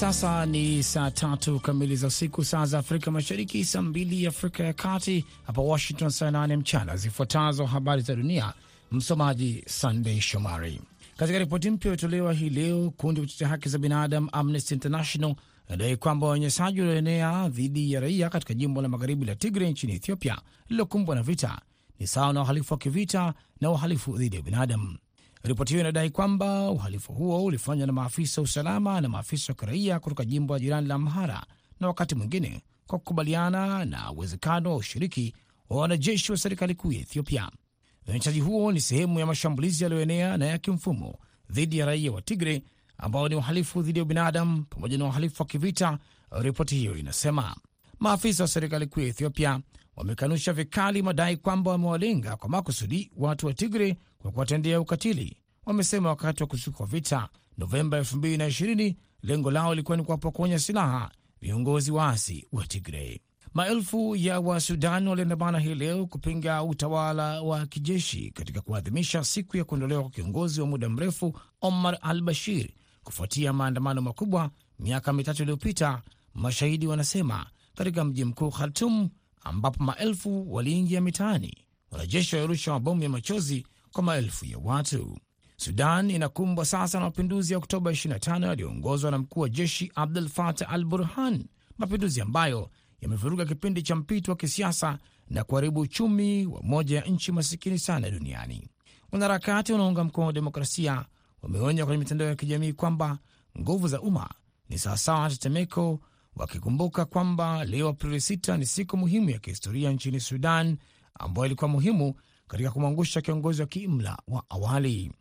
sasa ni saa tatu kamili za usiku, saa za Afrika Mashariki, saa mbili Afrika ya Kati, hapa Washington saa nane mchana. Zifuatazo habari za dunia, msomaji Sandey Shomari. Katika ripoti mpya iliyotolewa hii leo, kundi kutetea haki za binadamu Amnesty International inadai kwamba wanyenyesaji walioenea dhidi ya raia katika jimbo la magharibi la Tigre nchini Ethiopia lililokumbwa na vita ni sawa na uhalifu wa kivita na uhalifu dhidi ya binadamu. Ripoti hiyo inadai kwamba uhalifu huo ulifanywa na maafisa wa usalama na maafisa wa kiraia kutoka jimbo la jirani la Amhara na wakati mwingine kwa kukubaliana na uwezekano wa ushiriki wa wanajeshi wa serikali kuu ya Ethiopia. Unyanyasaji huo ni sehemu ya mashambulizi yaliyoenea na ya kimfumo dhidi ya raia wa Tigre ambao ni uhalifu dhidi ya binadamu pamoja na uhalifu wa kivita, ripoti hiyo inasema. Maafisa wa serikali kuu ya Ethiopia wamekanusha vikali madai kwamba wamewalenga kwa makusudi watu wa Tigre kwa kuwatendea ukatili. Wamesema wakati wa kuzuka kwa vita Novemba 2020 lengo lao lilikuwa ni kuwapokonya silaha viongozi waasi wa Tigrei. Maelfu ya Wasudan waliandamana hii leo kupinga utawala wa kijeshi katika kuadhimisha siku ya kuondolewa kwa kiongozi wa muda mrefu Omar al Bashir kufuatia maandamano makubwa miaka mitatu iliyopita, mashahidi wanasema, katika mji mkuu Khartum ambapo maelfu waliingia mitaani. Wanajeshi walirusha mabomu ya machozi kwa maelfu ya watu. Sudan inakumbwa sasa na mapinduzi ya Oktoba 25 yaliyoongozwa na mkuu wa jeshi Abdul Fatah al Burhan, mapinduzi ambayo yamevuruga kipindi cha mpito wa kisiasa na kuharibu uchumi wa moja ya nchi masikini sana duniani. Wanaharakati wanaunga mkono wa demokrasia wameonya kwenye mitandao ya kijamii kwamba nguvu za umma ni sawasawa na tetemeko, wakikumbuka kwamba leo Aprili 6 ni siku muhimu ya kihistoria nchini Sudan ambayo ilikuwa muhimu katika kumwangusha kiongozi wa kiimla wa awali.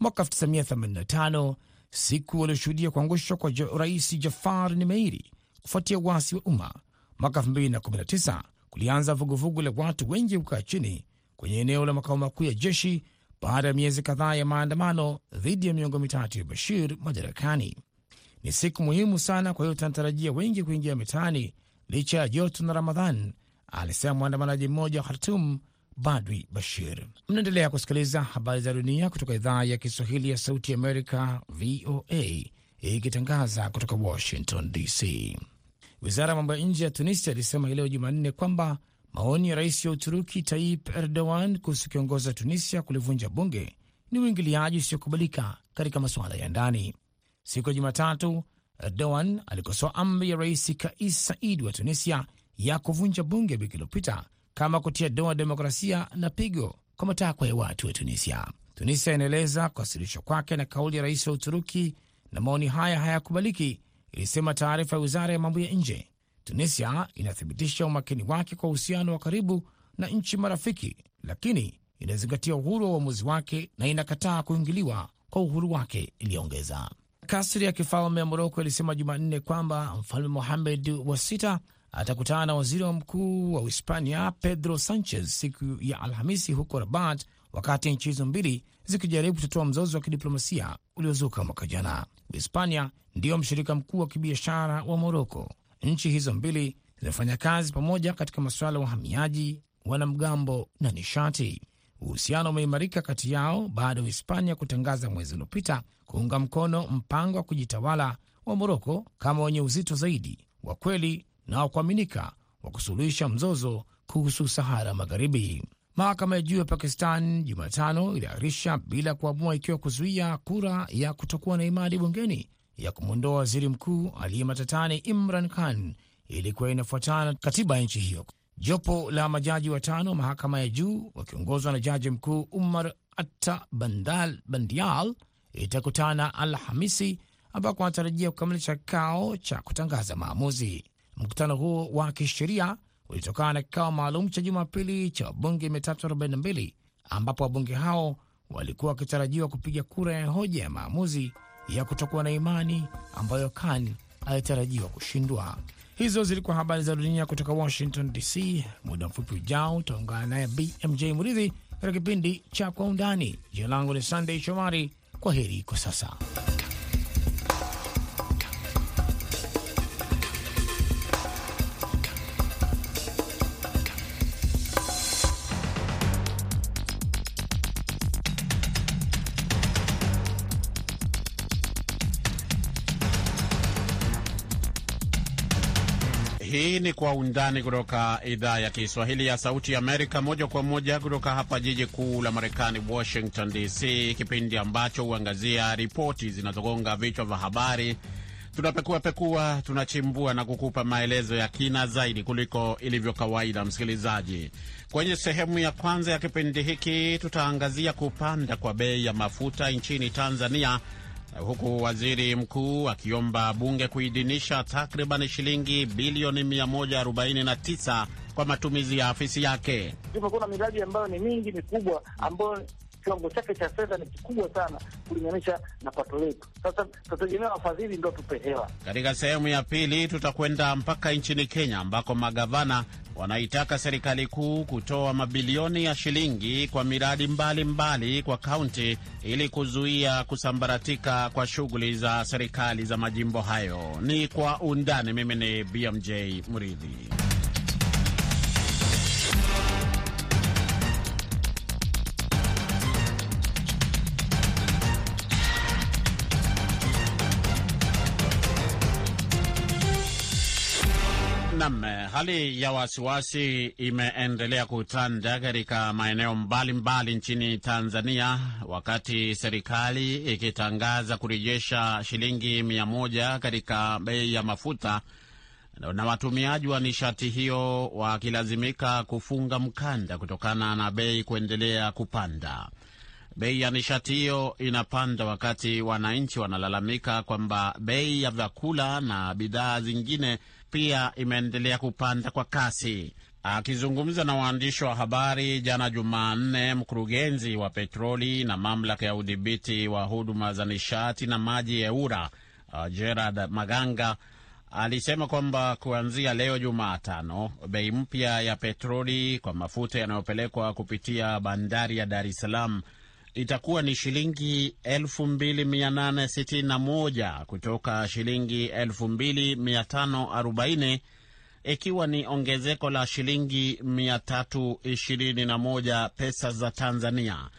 Mwaka 1985 siku walioshuhudia kuangushwa kwa rais Jafar Nimeiri kufuatia uasi wa umma. Mwaka 2019 kulianza vuguvugu la watu wengi kukaa chini kwenye eneo la makao makuu ya jeshi baada ya miezi kadhaa ya maandamano dhidi ya miongo mitatu ya Bashir madarakani. Ni siku muhimu sana, kwa hiyo tunatarajia wengi kuingia mitaani licha ya joto na Ramadhan, alisema mwandamanaji mmoja wa Khartum, Badwi Bashir. Mnaendelea kusikiliza habari za dunia kutoka idhaa ya Kiswahili ya Sauti Amerika, VOA, ikitangaza kutoka Washington DC. Wizara ya mambo ya nje ya Tunisia ilisema leo Jumanne kwamba maoni ya rais wa Uturuki Tayyip Erdogan kuhusu kiongozi wa Tunisia kulivunja bunge ni uingiliaji usiokubalika katika masuala ya ndani. Siku ya Jumatatu, Erdogan alikosoa amri ya rais Kais Said wa Tunisia ya kuvunja bunge wiki iliyopita kama kutia doa demokrasia na pigo kwa matakwa ya watu wa Tunisia. Tunisia inaeleza kuwasilishwa kwake na kauli ya rais wa Uturuki na maoni haya hayakubaliki, ilisema taarifa ya wizara ya mambo ya nje. Tunisia inathibitisha umakini wake kwa uhusiano wa karibu na nchi marafiki, lakini inazingatia uhuru wa uamuzi wake na inakataa kuingiliwa kwa uhuru wake, iliongeza. Kasri ya kifalme ya Moroko ilisema Jumanne kwamba mfalme Mohamed wa sita atakutana na waziri wa mkuu wa Uhispania Pedro Sanchez siku ya Alhamisi huko Rabat, wakati nchi hizo mbili zikijaribu kutatua mzozo wa kidiplomasia uliozuka mwaka jana. Uhispania ndiyo mshirika mkuu wa kibiashara wa Moroko. Nchi hizo mbili zinafanya kazi pamoja katika masuala ya uhamiaji, wanamgambo na nishati. Uhusiano umeimarika kati yao baada ya Uhispania kutangaza mwezi uliopita kuunga mkono mpango wa kujitawala wa Moroko kama wenye uzito zaidi wa kweli na wa kuaminika wa kusuluhisha mzozo kuhusu Sahara Magharibi. Mahakama ya juu ya Pakistan Jumatano iliahirisha bila kuamua ikiwa kuzuia kura ya kutokuwa na imani bungeni ya kumwondoa waziri mkuu aliye matatani Imran Khan ilikuwa inafuatana katiba ya nchi hiyo. Jopo la majaji watano mahakama ya juu wakiongozwa na jaji mkuu Umar Atta Bandal Bandial itakutana Alhamisi ambako wanatarajia kukamilisha kikao cha kutangaza maamuzi. Mkutano huo wa kisheria ulitokana na kikao maalum cha Jumapili cha wabunge 342 ambapo wabunge hao walikuwa wakitarajiwa kupiga kura ya hoja ya maamuzi ya kutokuwa na imani ambayo Khan alitarajiwa kushindwa. Hizo zilikuwa habari za dunia kutoka Washington DC. Muda mfupi ujao utaungana naye BMJ Muridhi katika kipindi cha Kwa Undani. Jina langu ni Sandey Shomari. Kwa heri kwa sasa. Ni Kwa Undani kutoka idhaa ya Kiswahili ya Sauti ya Amerika, moja kwa moja kutoka hapa jiji kuu la Marekani, Washington DC, kipindi ambacho huangazia ripoti zinazogonga vichwa vya habari. Tunapekuapekua, tunachimbua na kukupa maelezo ya kina zaidi kuliko ilivyo kawaida. Msikilizaji, kwenye sehemu ya kwanza ya kipindi hiki tutaangazia kupanda kwa bei ya mafuta nchini Tanzania huku waziri mkuu akiomba bunge kuidhinisha takriban shilingi bilioni 149 kwa matumizi ya afisi yake. Tumekuwa na miradi ambayo ni mingi mikubwa, ambayo kiwango chake cha fedha ni kikubwa sana kulinganisha na pato letu. Sasa tutategemea wafadhili ndo tupe hela. Katika sehemu ya pili tutakwenda mpaka nchini Kenya ambako magavana wanaitaka serikali kuu kutoa mabilioni ya shilingi kwa miradi mbalimbali mbali kwa kaunti ili kuzuia kusambaratika kwa shughuli za serikali za majimbo hayo. Ni kwa undani. Mimi ni BMJ Muridhi. Hali ya wasiwasi imeendelea kutanda katika maeneo mbalimbali nchini Tanzania, wakati serikali ikitangaza kurejesha shilingi mia moja katika bei ya mafuta na watumiaji wa nishati hiyo wakilazimika kufunga mkanda kutokana na bei kuendelea kupanda. Bei ya nishati hiyo inapanda wakati wananchi wanalalamika kwamba bei ya vyakula na bidhaa zingine pia imeendelea kupanda kwa kasi. Akizungumza na waandishi wa habari jana Jumanne, mkurugenzi wa petroli na mamlaka ya udhibiti wa huduma za nishati na maji EWURA, uh, Gerard Maganga alisema kwamba kuanzia leo Jumatano, bei mpya ya petroli kwa mafuta yanayopelekwa kupitia bandari ya Dar es Salaam itakuwa ni shilingi 2861 kutoka shilingi 2540 ikiwa ni ongezeko la shilingi 321 pesa za Tanzania.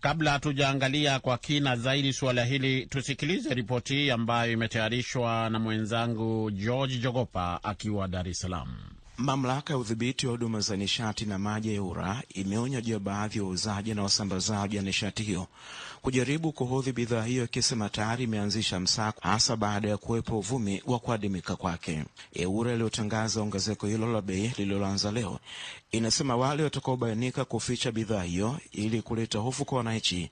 Kabla hatujaangalia kwa kina zaidi suala hili, tusikilize ripoti hii ambayo imetayarishwa na mwenzangu George Jogopa akiwa Dar es Salaam. Mamlaka ya udhibiti wa huduma za nishati na maji EWURA imeonya juu ya baadhi ya wauzaji na wasambazaji wa nishati hiyo kujaribu kuhodhi bidhaa hiyo, ikisema tayari imeanzisha msako, hasa baada ya kuwepo uvumi wa kuadimika kwake. EWURA iliyotangaza ongezeko hilo la bei lililoanza leo inasema wale watakaobainika kuficha bidhaa hiyo ili kuleta hofu kwa wananchi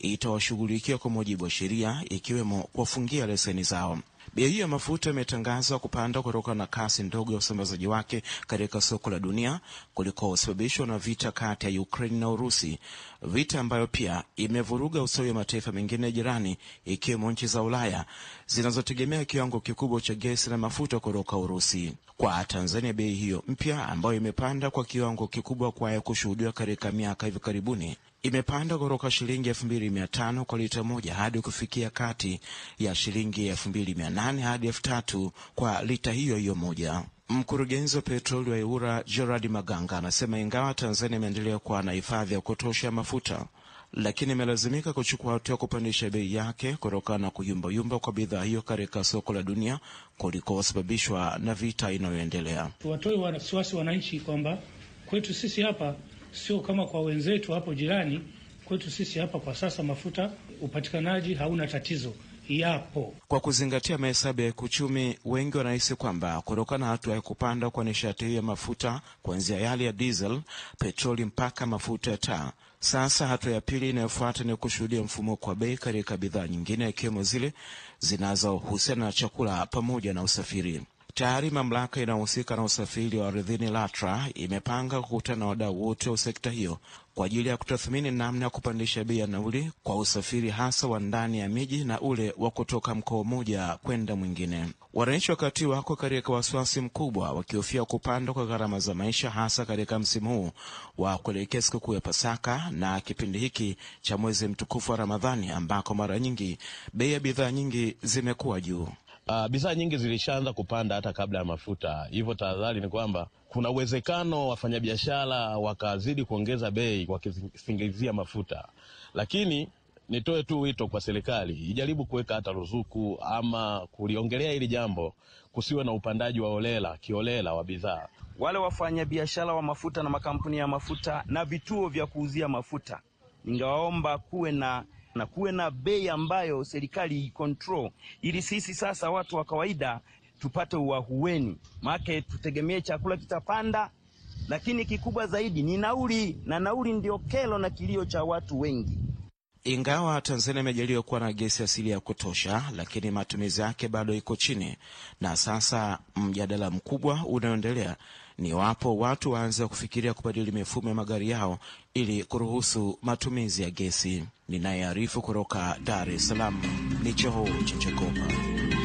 itawashughulikia kwa mujibu wa sheria, ikiwemo kuwafungia leseni zao. Bei ya mafuta imetangazwa kupanda kutokana na kasi ndogo ya usambazaji wake katika soko la dunia kulikosababishwa na vita kati ya Ukraine na Urusi, vita ambayo pia imevuruga ustawi wa mataifa mengine jirani ikiwemo nchi za Ulaya zinazotegemea kiwango kikubwa cha gesi na mafuta kutoka Urusi. Kwa Tanzania, bei hiyo mpya ambayo imepanda kwa kiwango kikubwa kwayo kushuhudiwa katika miaka hivi karibuni imepanda kutoka shilingi elfu mbili mia tano kwa lita moja hadi kufikia kati ya shilingi elfu mbili mia nane hadi elfu tatu kwa lita hiyo hiyo moja. Mkurugenzi wa petroli wa EWURA Gerard Maganga anasema ingawa Tanzania imeendelea kuwa na hifadhi ya kutosha ya mafuta, lakini imelazimika kuchukua hatua kupandisha bei yake kutokana na kuyumbayumba kwa bidhaa hiyo katika soko la dunia kulikosababishwa na vita inayoendelea. Tuwatoe wasiwasi wananchi kwamba kwetu sisi hapa sio kama kwa wenzetu hapo jirani. Kwetu sisi hapa kwa sasa mafuta upatikanaji hauna tatizo, yapo. Kwa kuzingatia mahesabu ya kiuchumi, wengi wanahisi kwamba kutokana na hatua ya kupanda kwa nishati hiyo ya mafuta kuanzia yale ya diesel, petroli mpaka mafuta ya taa, sasa hatua ya pili inayofuata ni kushuhudia mfumuko wa bei katika bidhaa nyingine, ikiwemo zile zinazohusiana na chakula pamoja na usafiri. Tayari mamlaka inayohusika na usafiri wa ardhini LATRA imepanga kukutana na wadau wote wa sekta hiyo kwa ajili ya kutathmini namna ya kupandisha bei ya nauli kwa usafiri hasa wa ndani ya miji na ule wa kutoka mkoa mmoja kwenda mwingine. Wananchi wakati wako katika wasiwasi mkubwa, wakihofia kupanda kwa gharama za maisha, hasa katika msimu huu wa kuelekea sikukuu ya Pasaka na kipindi hiki cha mwezi mtukufu wa Ramadhani, ambako mara nyingi bei ya bidhaa nyingi zimekuwa juu. Uh, bidhaa nyingi zilishaanza kupanda hata kabla ya mafuta. Hivyo tahadhari ni kwamba kuna uwezekano wafanyabiashara wakazidi kuongeza bei wakisingizia mafuta, lakini nitoe tu wito kwa serikali ijaribu kuweka hata ruzuku ama kuliongelea hili jambo, kusiwe na upandaji wa holela kiolela wa bidhaa. Wale wafanyabiashara wa mafuta na makampuni ya mafuta na vituo vya kuuzia mafuta, ningewaomba kuwe na na kuwe na bei ambayo serikali ikontrol, ili sisi sasa watu wa kawaida tupate uahueni, maana tutegemee chakula kitapanda, lakini kikubwa zaidi ni nauli, na nauli ndio kelo na kilio cha watu wengi. Ingawa Tanzania imejaliwa kuwa na gesi asili ya kutosha, lakini matumizi yake bado iko chini, na sasa mjadala mkubwa unaoendelea ni iwapo watu waanze kufikiria kubadili mifumo ya magari yao ili kuruhusu matumizi ya gesi. Ninayearifu kutoka Dar es Salaam ni George Njogopa.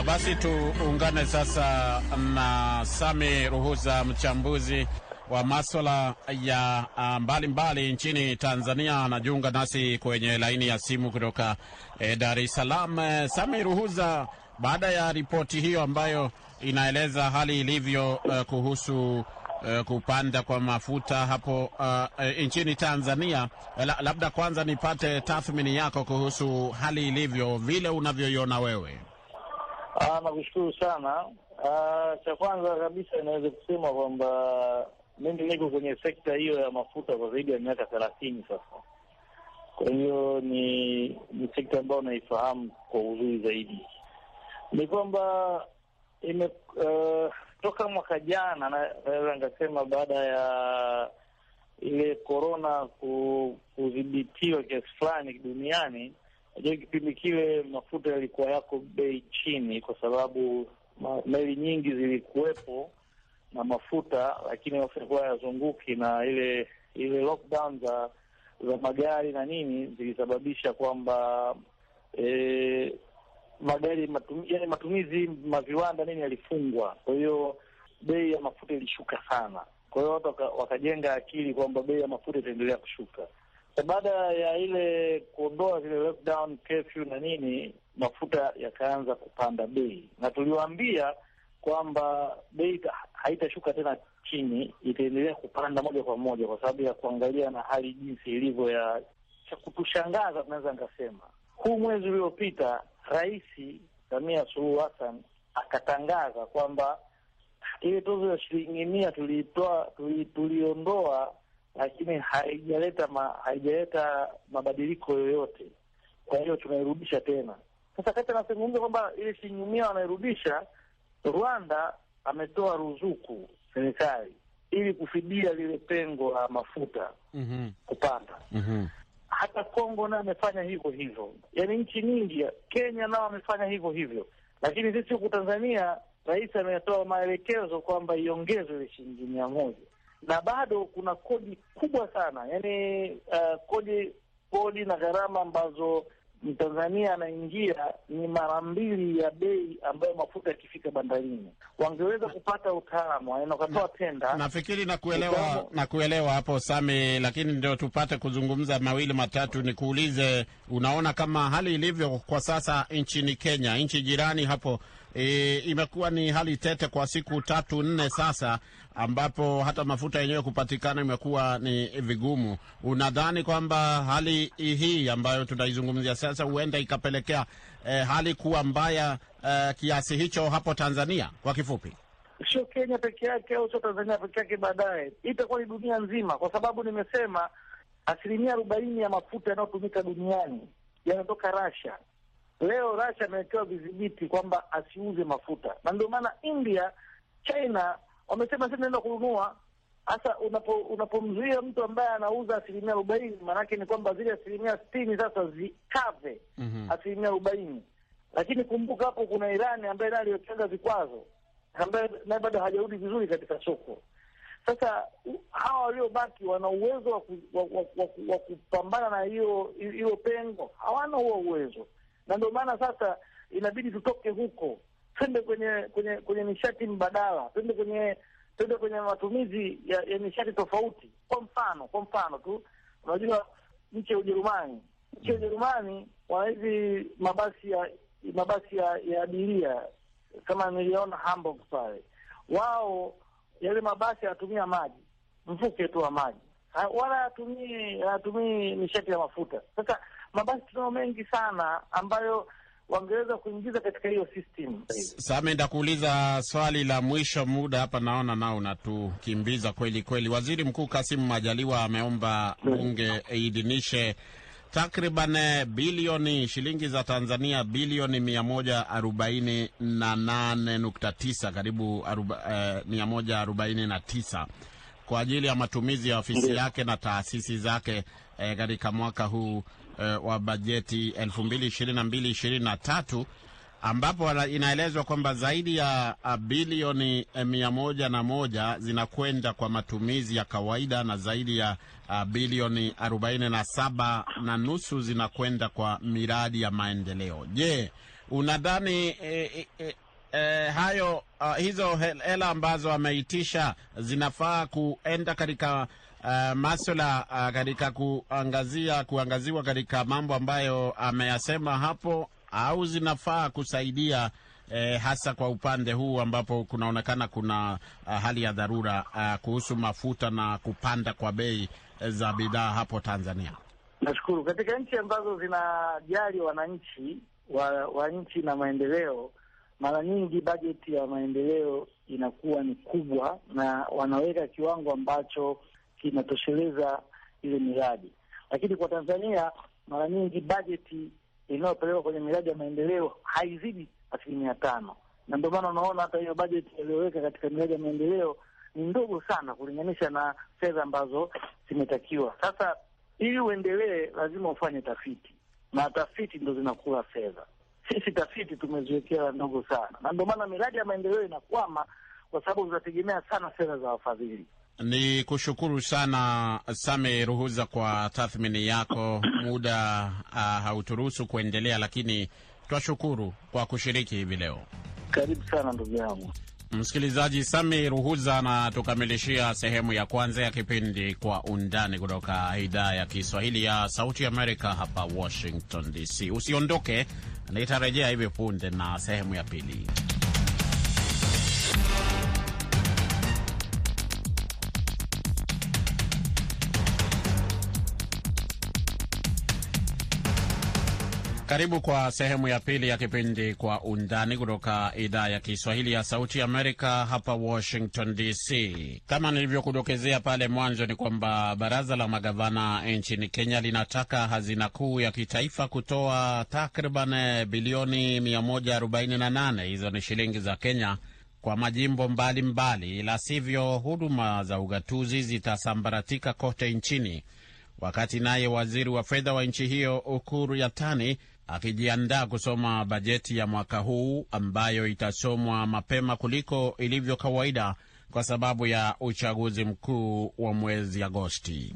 Basi tuungane sasa na Sami Ruhuza, mchambuzi wa maswala ya mbalimbali mbali nchini Tanzania. Anajiunga nasi kwenye laini ya simu kutoka eh, Dar es Salaam. Eh, Sami Ruhuza, baada ya ripoti hiyo ambayo inaeleza hali ilivyo uh, kuhusu uh, kupanda kwa mafuta hapo uh, nchini Tanzania, la, labda kwanza nipate tathmini yako kuhusu hali ilivyo vile unavyoiona wewe. Ah, nakushukuru sana. Ah, cha kwanza kabisa inaweza kusema kwamba mimi niko kwenye sekta hiyo ya mafuta kwa zaidi ya miaka thelathini sasa. Kwa hiyo ni ni sekta ambayo naifahamu kwa uzuri zaidi. Ni kwamba ime uh, toka mwaka jana naweza nikasema baada ya ile korona kudhibitiwa kiasi fulani duniani Najua kipindi kile mafuta yalikuwa yako bei chini, kwa sababu meli nyingi zilikuwepo na mafuta, lakini mafuta yalikuwa yazunguki, na ile ile lockdown za za magari na nini zilisababisha kwamba e, magari matum, yani matumizi maviwanda nini yalifungwa, kwa hiyo bei ya mafuta ilishuka sana. Kwa hiyo watu waka, wakajenga akili kwamba bei ya mafuta itaendelea kushuka baada ya ile kuondoa zile lockdown curfew na nini, mafuta yakaanza kupanda bei, na tuliwaambia kwamba bei haitashuka tena chini, itaendelea kupanda moja kwa moja, kwa sababu ya kuangalia na hali jinsi ilivyo. Ya cha kutushangaza, tunaweza nikasema huu mwezi uliopita Rais Samia Suluhu Hassan akatangaza kwamba ile tozo ya shilingi mia tuliondoa lakini haijaleta ma, haijaleta mabadiliko yoyote. Kwa hiyo tunairudisha tena. Sasa kati anazungumza kwamba ile shilingi mia wanairudisha, Rwanda ametoa ruzuku serikali ili kufidia lile pengo la mafuta mm -hmm. kupanda mm -hmm. Hata Kongo nayo amefanya hivyo hivyo, yaani nchi nyingi, Kenya nao amefanya hivyo hivyo, lakini sisi huku Tanzania rais ametoa maelekezo kwamba iongezwe ile shilingi mia moja na bado kuna kodi kubwa sana yani, uh, kodi kodi na gharama ambazo Mtanzania anaingia ni mara mbili ya bei ambayo mafuta yakifika bandarini. Wangeweza kupata utaalamu, yaani wakatoa tenda. Nafikiri na nakuelewa na kuelewa hapo Sami, lakini ndio tupate kuzungumza mawili matatu. Nikuulize, unaona kama hali ilivyo kwa sasa nchini Kenya, nchi jirani hapo E, imekuwa ni hali tete kwa siku tatu nne sasa, ambapo hata mafuta yenyewe kupatikana imekuwa ni vigumu. Unadhani kwamba hali hii ambayo tunaizungumzia sasa huenda ikapelekea e, hali kuwa mbaya e, kiasi hicho hapo Tanzania? Kwa kifupi, sio Kenya peke yake au sio Tanzania peke yake, baadaye itakuwa ni dunia nzima, kwa sababu nimesema asilimia arobaini ya mafuta yanayotumika duniani yanatoka Russia. Leo Russia amewekewa vidhibiti kwamba asiuze mafuta, na ndio maana India, China wamesema sisi naenda kununua. Unapo unapomzuia mtu ambaye anauza asilimia arobaini, maanake ni kwamba zile asilimia sitini sasa zikave mm -hmm. asilimia arobaini. Lakini kumbuka hapo kuna Irani ambaye naye aliwekeza vikwazo, ambaye naye bado hajarudi vizuri katika soko. Sasa hawa waliobaki wana uwezo wa, ku, wa, wa, wa, wa kupambana na hiyo hilo pengo? Hawana huo uwezo na ndio maana sasa inabidi tutoke huko. Twende kwenye kwenye kwenye nishati mbadala, twende kwenye twende kwenye matumizi ya, ya nishati tofauti. Kwa mfano, kwa mfano tu, unajua nchi ya Ujerumani, nchi ya Ujerumani wana hizi mabasi ya mabasi ya, abiria kama niliona Hamburg pale, wao yale mabasi yanatumia maji, mvuke tu wa maji, wala hayatumii hayatumii nishati ya mafuta. Sasa mabasi tunao mengi sana ambayo wangeweza kuingiza katika hiyo system. Same, nitakuuliza swali la mwisho, muda hapa naona nao unatukimbiza kweli kweli. Waziri Mkuu Kasimu Majaliwa ameomba bunge iidhinishe takriban bilioni shilingi za Tanzania bilioni mia moja arobaini na nane nukta tisa karibu eh, mia moja arobaini na tisa kwa ajili ya matumizi ya ofisi yake na taasisi zake eh, katika mwaka huu e, wa bajeti elfu mbili ishirini na mbili ishirini na tatu ambapo inaelezwa kwamba zaidi ya ah, bilioni eh, mia moja na moja zinakwenda kwa matumizi ya kawaida na zaidi ya bilioni arobaini na saba na nusu zinakwenda kwa miradi ya maendeleo. Je, unadhani e, e, e, hayo a, hizo hela ambazo ameitisha zinafaa kuenda katika uh, maswala uh, katika kuangazia kuangaziwa katika mambo ambayo ameyasema hapo au zinafaa kusaidia eh, hasa kwa upande huu ambapo kunaonekana kuna uh, hali ya dharura uh, kuhusu mafuta na kupanda kwa bei za bidhaa hapo Tanzania. Nashukuru. Katika nchi ambazo zinajali wananchi wa, wa nchi na maendeleo, mara nyingi bajeti ya maendeleo inakuwa ni kubwa na wanaweka kiwango ambacho kinatosheleza ile miradi. Lakini kwa Tanzania mara nyingi bajeti inayopelekwa kwenye miradi ya maendeleo haizidi asilimia tano, na ndio maana unaona hata hiyo bajeti iliyoweka katika miradi ya maendeleo ni ndogo sana kulinganisha na fedha ambazo zimetakiwa. Sasa ili uendelee, lazima ufanye tafiti, na tafiti ndo zinakula fedha. Sisi tafiti tumeziwekea ndogo sana, na ndio maana miradi ya maendeleo inakwama, kwa sababu zinategemea sana fedha za wafadhili. Ni kushukuru sana Same Ruhuza kwa tathmini yako. Muda uh, hauturuhusu kuendelea, lakini twashukuru kwa kushiriki hivi leo. Karibu sana ndugu yangu. Msikilizaji, Sami Ruhuza anatukamilishia sehemu ya kwanza ya kipindi Kwa Undani kutoka idhaa ya Kiswahili ya Sauti Amerika hapa Washington DC. Usiondoke, nitarejea hivi punde na sehemu ya pili. Karibu kwa sehemu ya pili ya kipindi Kwa Undani kutoka idhaa ya Kiswahili ya Sauti Amerika hapa Washington DC. Kama nilivyokudokezea pale mwanzo, ni kwamba baraza la magavana nchini Kenya linataka hazina kuu ya kitaifa kutoa takriban bilioni 148, hizo ni shilingi za Kenya, kwa majimbo mbalimbali, la sivyo huduma za ugatuzi zitasambaratika kote nchini wakati naye waziri wa fedha wa nchi hiyo Ukuru Yatani akijiandaa kusoma bajeti ya mwaka huu ambayo itasomwa mapema kuliko ilivyo kawaida kwa sababu ya uchaguzi mkuu wa mwezi Agosti.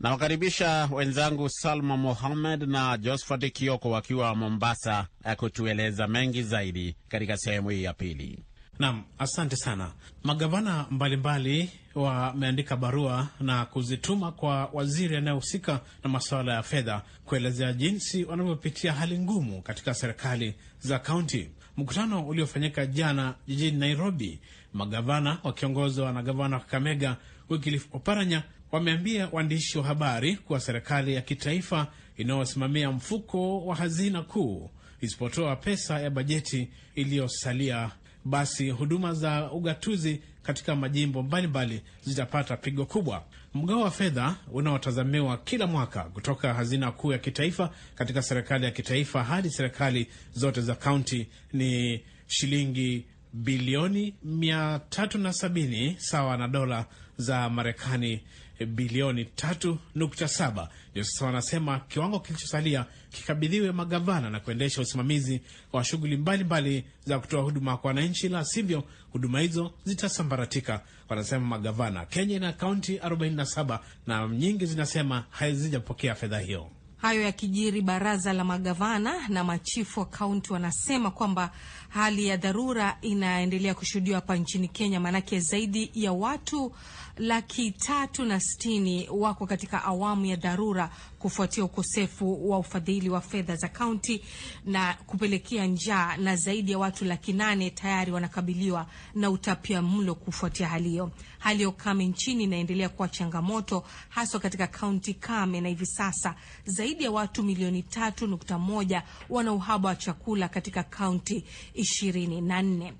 Nawakaribisha wenzangu Salma Mohamed na Josphat Kioko wakiwa Mombasa kutueleza mengi zaidi katika sehemu hii ya pili. Naam, asante sana. Magavana mbalimbali wameandika barua na kuzituma kwa waziri anayehusika na masuala ya fedha kuelezea jinsi wanavyopitia hali ngumu katika serikali za kaunti. Mkutano uliofanyika jana jijini Nairobi, magavana wakiongozwa na gavana wa Kakamega Wycliffe Oparanya wameambia waandishi wa habari kuwa serikali ya kitaifa inayosimamia mfuko wa hazina kuu isipotoa pesa ya bajeti iliyosalia basi huduma za ugatuzi katika majimbo mbalimbali zitapata pigo kubwa. Mgao wa fedha unaotazamiwa kila mwaka kutoka hazina kuu ya kitaifa katika serikali ya kitaifa hadi serikali zote za kaunti ni shilingi bilioni 370 sawa na dola za Marekani bilioni 3.7. Ndio sasa wanasema kiwango kilichosalia kikabidhiwe magavana na kuendesha usimamizi wa shughuli mbalimbali za kutoa huduma kwa wananchi, la sivyo huduma hizo zitasambaratika, wanasema magavana. Kenya ina kaunti 47 na nyingi zinasema hazijapokea fedha hiyo. Hayo yakijiri, baraza la magavana na machifu wa kaunti wanasema kwamba hali ya dharura inaendelea kushuhudiwa hapa nchini Kenya, maanake zaidi ya watu laki tatu na sitini wako katika awamu ya dharura kufuatia ukosefu wa ufadhili wa fedha za kaunti na kupelekea njaa, na zaidi ya watu laki nane tayari wanakabiliwa na utapia mlo kufuatia hali hiyo. Hali ya ukame nchini inaendelea kuwa changamoto haswa katika kaunti kame, na hivi sasa zaidi ya watu milioni tatu nukta moja wana uhaba wa chakula katika kaunti ishirini na nne.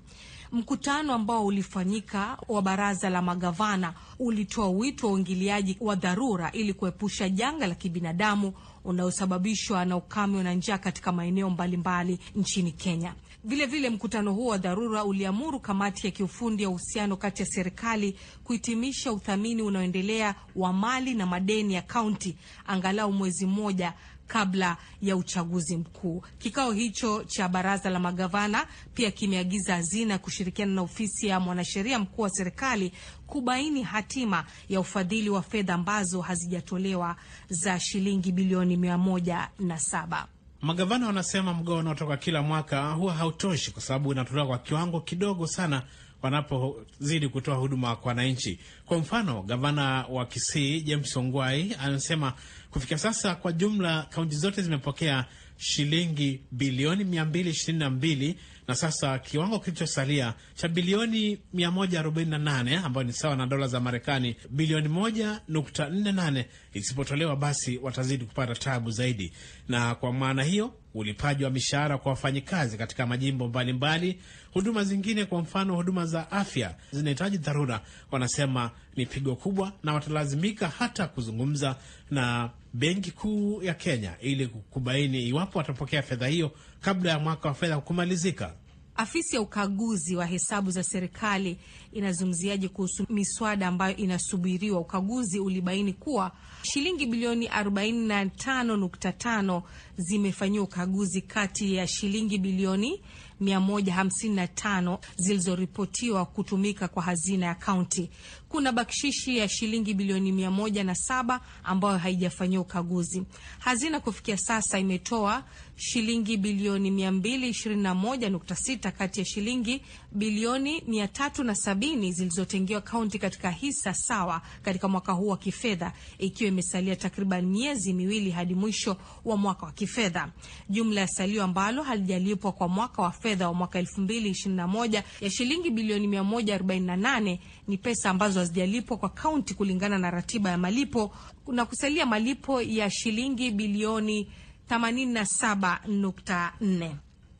Mkutano ambao ulifanyika wa baraza la magavana ulitoa wito wa uingiliaji wa dharura ili kuepusha janga la kibinadamu unaosababishwa na ukame na njaa katika maeneo mbalimbali nchini Kenya. Vilevile vile mkutano huo wa dharura uliamuru kamati ya kiufundi ya uhusiano kati ya serikali kuhitimisha uthamini unaoendelea wa mali na madeni ya kaunti angalau mwezi mmoja kabla ya uchaguzi mkuu. Kikao hicho cha baraza la magavana pia kimeagiza hazina kushirikiana na ofisi ya mwanasheria mkuu wa serikali kubaini hatima ya ufadhili wa fedha ambazo hazijatolewa za shilingi bilioni mia moja na saba. Magavana wanasema mgao unaotoka kila mwaka huwa hautoshi kwa sababu unatolewa kwa kiwango kidogo sana wanapozidi kutoa huduma kwa wananchi. Kwa mfano, gavana wa Kisii James Ongwai anasema kufikia sasa kwa jumla kaunti zote zimepokea shilingi bilioni 222 na sasa kiwango kilichosalia cha bilioni 148 ambayo ni sawa na dola za Marekani bilioni 1.48 isipotolewa, basi watazidi kupata tabu zaidi. Na kwa maana hiyo ulipaji wa mishahara kwa wafanyikazi katika majimbo mbalimbali, huduma zingine, kwa mfano huduma za afya zinahitaji dharura, wanasema ni pigo kubwa, na watalazimika hata kuzungumza na Benki Kuu ya Kenya ili kubaini iwapo watapokea fedha hiyo kabla ya mwaka wa fedha kumalizika. Afisi ya ukaguzi wa hesabu za serikali inazungumziaje kuhusu miswada ambayo inasubiriwa? Ukaguzi ulibaini kuwa shilingi bilioni 45.5 zimefanyiwa ukaguzi kati ya shilingi bilioni 155 zilizoripotiwa kutumika kwa hazina ya kaunti. Kuna bakshishi ya shilingi bilioni 107 ambayo haijafanyiwa ukaguzi. Hazina kufikia sasa imetoa shilingi bilioni 221.6 kati ya shilingi bilioni 370 zilizotengewa kaunti katika hisa sawa katika mwaka huu wa kifedha, ikiwa imesalia takriban miezi miwili hadi mwisho wa mwaka wa kifedha. Jumla ya salio ambalo halijalipwa kwa mwaka wa fedha wa mwaka 2021 ya shilingi bilioni 148 ni pesa ambazo hazijalipwa kwa kaunti kulingana na ratiba ya malipo na kusalia malipo ya shilingi bilioni 87.4.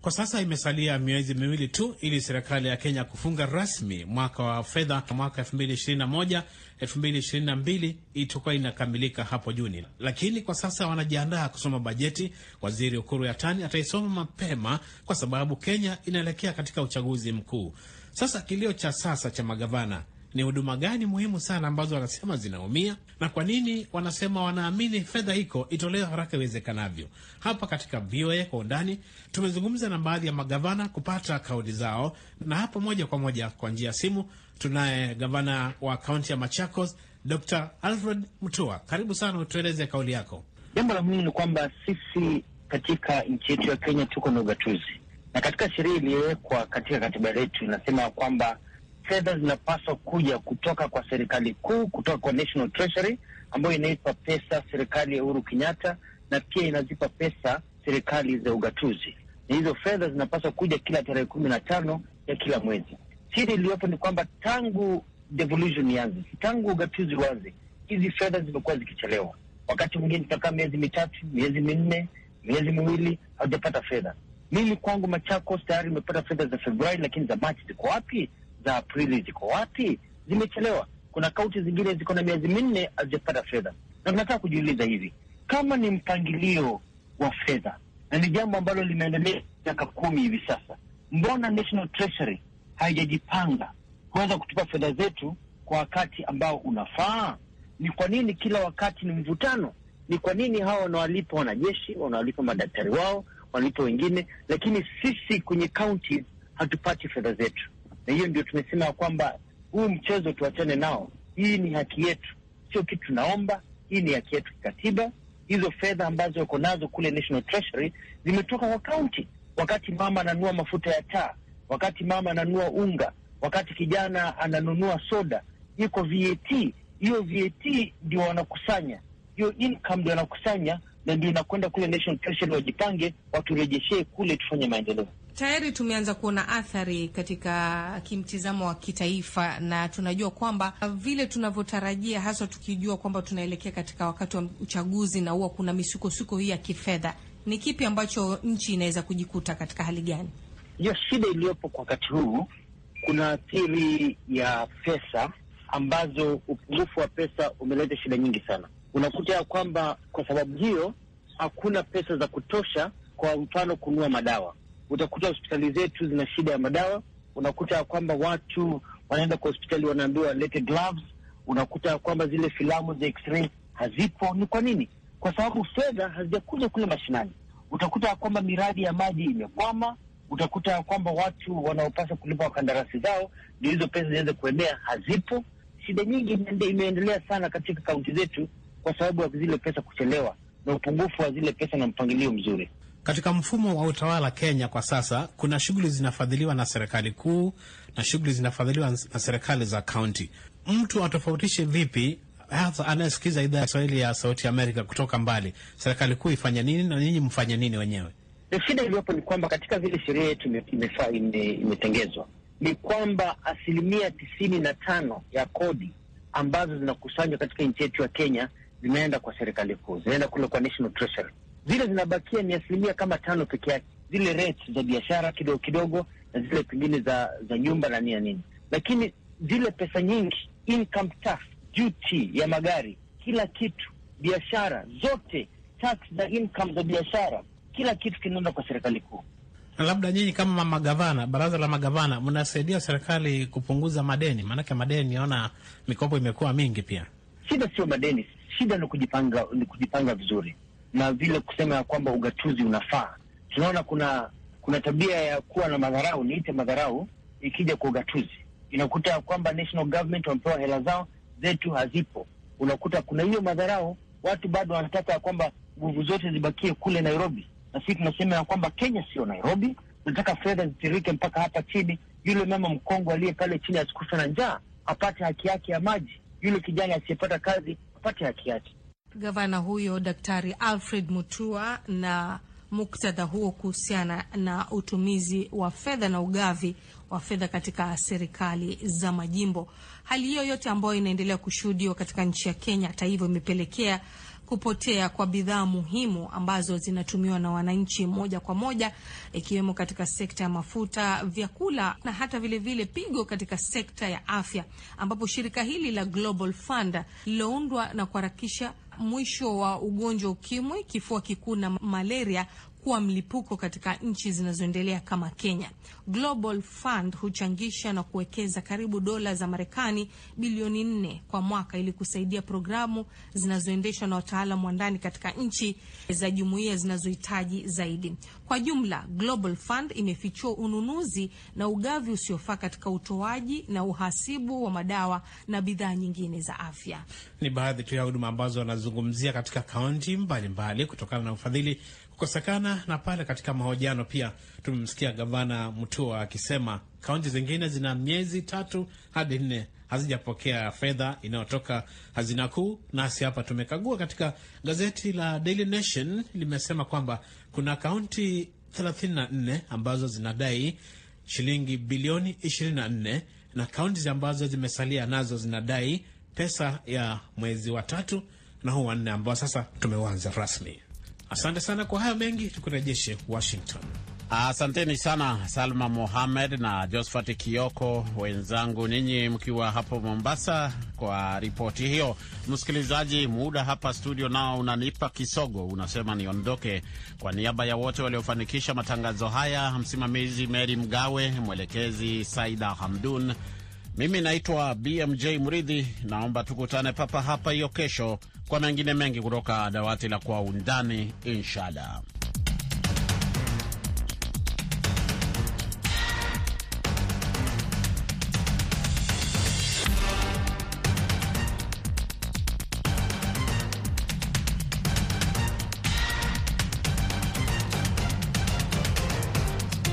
Kwa sasa imesalia miezi miwili tu ili serikali ya Kenya kufunga rasmi mwaka wa fedha mwaka 2021 2022 itakuwa inakamilika hapo Juni, lakini kwa sasa wanajiandaa kusoma bajeti. Waziri Ukuru Yatani ataisoma mapema kwa sababu Kenya inaelekea katika uchaguzi mkuu. Sasa kilio cha sasa cha magavana ni huduma gani muhimu sana ambazo wanasema zinaumia, na kwa nini wanasema wanaamini fedha hiko itolewe haraka iwezekanavyo? Hapa katika VOA kwa undani tumezungumza na baadhi ya magavana kupata kauli zao, na hapo moja kwa moja kwa njia ya simu tunaye gavana wa kaunti ya Machakos Dr. Alfred Mutua. Karibu sana, utueleze kauli yako. Jambo la muhimu ni kwamba sisi katika nchi yetu ya Kenya tuko na ugatuzi, na katika sheria iliyowekwa katika katiba letu inasema kwamba fedha zinapaswa kuja kutoka kwa serikali kuu, kutoka kwa National Treasury ambayo inaipa pesa serikali ya Uhuru Kenyatta na pia inazipa pesa serikali za ugatuzi, na hizo fedha zinapaswa kuja kila tarehe kumi na tano ya kila mwezi. Siri iliyopo ni kwamba tangu devolution ianze, tangu ugatuzi uanze, hizi fedha zimekuwa zikichelewa. Wakati mwingine tutakaa miezi mitatu, miezi minne, miezi miwili, haujapata fedha. Mimi kwangu Machakos tayari imepata fedha za Februari, lakini za Machi ziko wapi? za Aprili ziko wapi? Zimechelewa. Kuna kaunti zingine ziko na miezi minne hazijapata fedha, na tunataka kujiuliza hivi, kama ni mpangilio wa fedha na ni jambo ambalo limeendelea miaka kumi hivi sasa, mbona National Treasury haijajipanga kuweza kutupa fedha zetu kwa wakati ambao unafaa? Ni kwa nini kila wakati ni mvutano? Ni kwa nini hawa wanawalipa wanajeshi, wanawalipa madaktari wao, wanalipa wengine, lakini sisi kwenye kaunti hatupati fedha zetu? na hiyo ndio tumesema kwamba huu mchezo tuachane nao. Hii ni haki yetu, sio kitu tunaomba. Hii ni haki yetu kikatiba, hizo fedha ambazo wako nazo kule National Treasury zimetoka kwa kaunti, wakati mama ananunua mafuta ya taa, wakati mama ananunua unga, wakati kijana ananunua soda, iko VAT. Hiyo VAT ndio wanakusanya, hiyo income ndio wanakusanya, na ndio inakwenda kule National Treasury, wajipange waturejeshee kule, tufanye maendeleo. Tayari tumeanza kuona athari katika kimtizamo wa kitaifa, na tunajua kwamba vile tunavyotarajia, hasa tukijua kwamba tunaelekea katika wakati wa uchaguzi na huwa kuna misukosuko hii ya kifedha, ni kipi ambacho nchi inaweza kujikuta katika hali gani? Hiyo shida iliyopo kwa wakati huu, kuna athiri ya pesa ambazo upungufu wa pesa umeleta shida nyingi sana. Unakuta ya kwamba kwa sababu hiyo hakuna pesa za kutosha, kwa mfano kununua madawa utakuta hospitali zetu zina shida ya madawa. Unakuta ya kwamba watu wanaenda kwa hospitali wanaambiwa walete gloves. Unakuta ya kwamba zile filamu za x-ray hazipo. Ni kwa nini? Kwa sababu fedha hazijakuja kule mashinani. Utakuta ya kwamba miradi ya maji imekwama. Utakuta ya kwamba watu wanaopaswa kulipa wakandarasi zao ndio hizo pesa ziweze kuenea hazipo. Shida nyingi imeendelea sana katika kaunti zetu kwa sababu ya zile pesa kuchelewa na upungufu wa zile pesa na mpangilio mzuri. Katika mfumo wa utawala Kenya kwa sasa, kuna shughuli zinafadhiliwa na serikali kuu na shughuli zinafadhiliwa na serikali za kaunti. Mtu atofautishe vipi, hasa anayesikiza idhaa ya Kiswahili ya Sauti Amerika kutoka mbali, serikali kuu ifanye nini na ninyi mfanye nini wenyewe? Shida iliyopo ni kwamba katika vile sheria yetu imetengezwa ni kwamba asilimia tisini na tano ya kodi ambazo zinakusanywa katika nchi yetu ya Kenya zinaenda kwa serikali kuu, zinaenda kule kwa National Treasury zile zinabakia ni asilimia kama tano peke yake, zile rates za biashara kidogo kidogo, na zile pengine za za nyumba na nini na nini, lakini zile pesa nyingi, income tax, duty ya magari, kila kitu, biashara zote, tax za income za biashara, kila kitu kinaenda kwa serikali kuu. Na labda nyinyi kama magavana, baraza la magavana, mnasaidia serikali kupunguza madeni? Maanake madeni, naona mikopo imekuwa mingi pia. Shida sio madeni, shida ni kujipanga, ni kujipanga vizuri na vile kusema ya kwamba ugatuzi unafaa. Tunaona kuna kuna tabia ya kuwa na madharau, niite madharau, ikija kwa ugatuzi. Inakuta ya kwamba national government wamepewa hela zao, zetu hazipo. Unakuta kuna hiyo madharau, watu bado wanataka ya kwamba nguvu zote zibakie kule Nairobi, na sisi tunasema ya kwamba Kenya sio Nairobi. Tunataka fedha zitirike mpaka hapa chini. Yule mama mkongwe aliye pale chini asikufe na njaa, apate haki yake ya maji. Yule kijana asiyepata kazi apate haki yake. Gavana huyo Daktari Alfred Mutua na muktadha huo kuhusiana na utumizi wa fedha na ugavi wa fedha katika serikali za majimbo. Hali hiyo yote ambayo inaendelea kushuhudiwa katika nchi ya Kenya, hata hivyo, imepelekea kupotea kwa bidhaa muhimu ambazo zinatumiwa na wananchi moja kwa moja, ikiwemo katika sekta ya mafuta, vyakula na hata vilevile vile pigo katika sekta ya afya, ambapo shirika hili la Global Fund liloundwa na kuharakisha mwisho wa ugonjwa ukimwi, kifua kikuu na malaria kuwa mlipuko katika nchi zinazoendelea kama Kenya. Global Fund huchangisha na kuwekeza karibu dola za Marekani bilioni nne kwa mwaka ili kusaidia programu zinazoendeshwa na wataalamu wa ndani katika nchi za jumuiya zinazohitaji zaidi. Kwa jumla, Global Fund imefichua ununuzi na ugavi usiofaa katika utoaji na uhasibu wa madawa na bidhaa nyingine za afya. Ni baadhi tu ya huduma ambazo wanazungumzia katika kaunti mbalimbali kutokana na ufadhili kukosekana. Na pale katika mahojiano pia tumemsikia gavana Mutua akisema kaunti zingine zina miezi tatu hadi nne hazijapokea fedha inayotoka hazina kuu. Nasi hapa tumekagua katika gazeti la Daily Nation, limesema kwamba kuna kaunti 34 ambazo zinadai shilingi bilioni 24 na kaunti ambazo zimesalia nazo zinadai pesa ya mwezi wa tatu na huu wanne ambao sasa tumeuanza rasmi. Asante sana kwa hayo mengi, tukurejeshe Washington. Asanteni sana Salma Mohamed na Josphat Kioko wenzangu, ninyi mkiwa hapo Mombasa kwa ripoti hiyo. Msikilizaji, muda hapa studio nao unanipa kisogo, unasema niondoke. Kwa niaba ya wote waliofanikisha matangazo haya, msimamizi Meri Mgawe, mwelekezi Saida Hamdun, mimi naitwa BMJ Mridhi. Naomba tukutane papa hapa hiyo kesho kwa mengine mengi kutoka dawati la Kwa Undani, inshallah.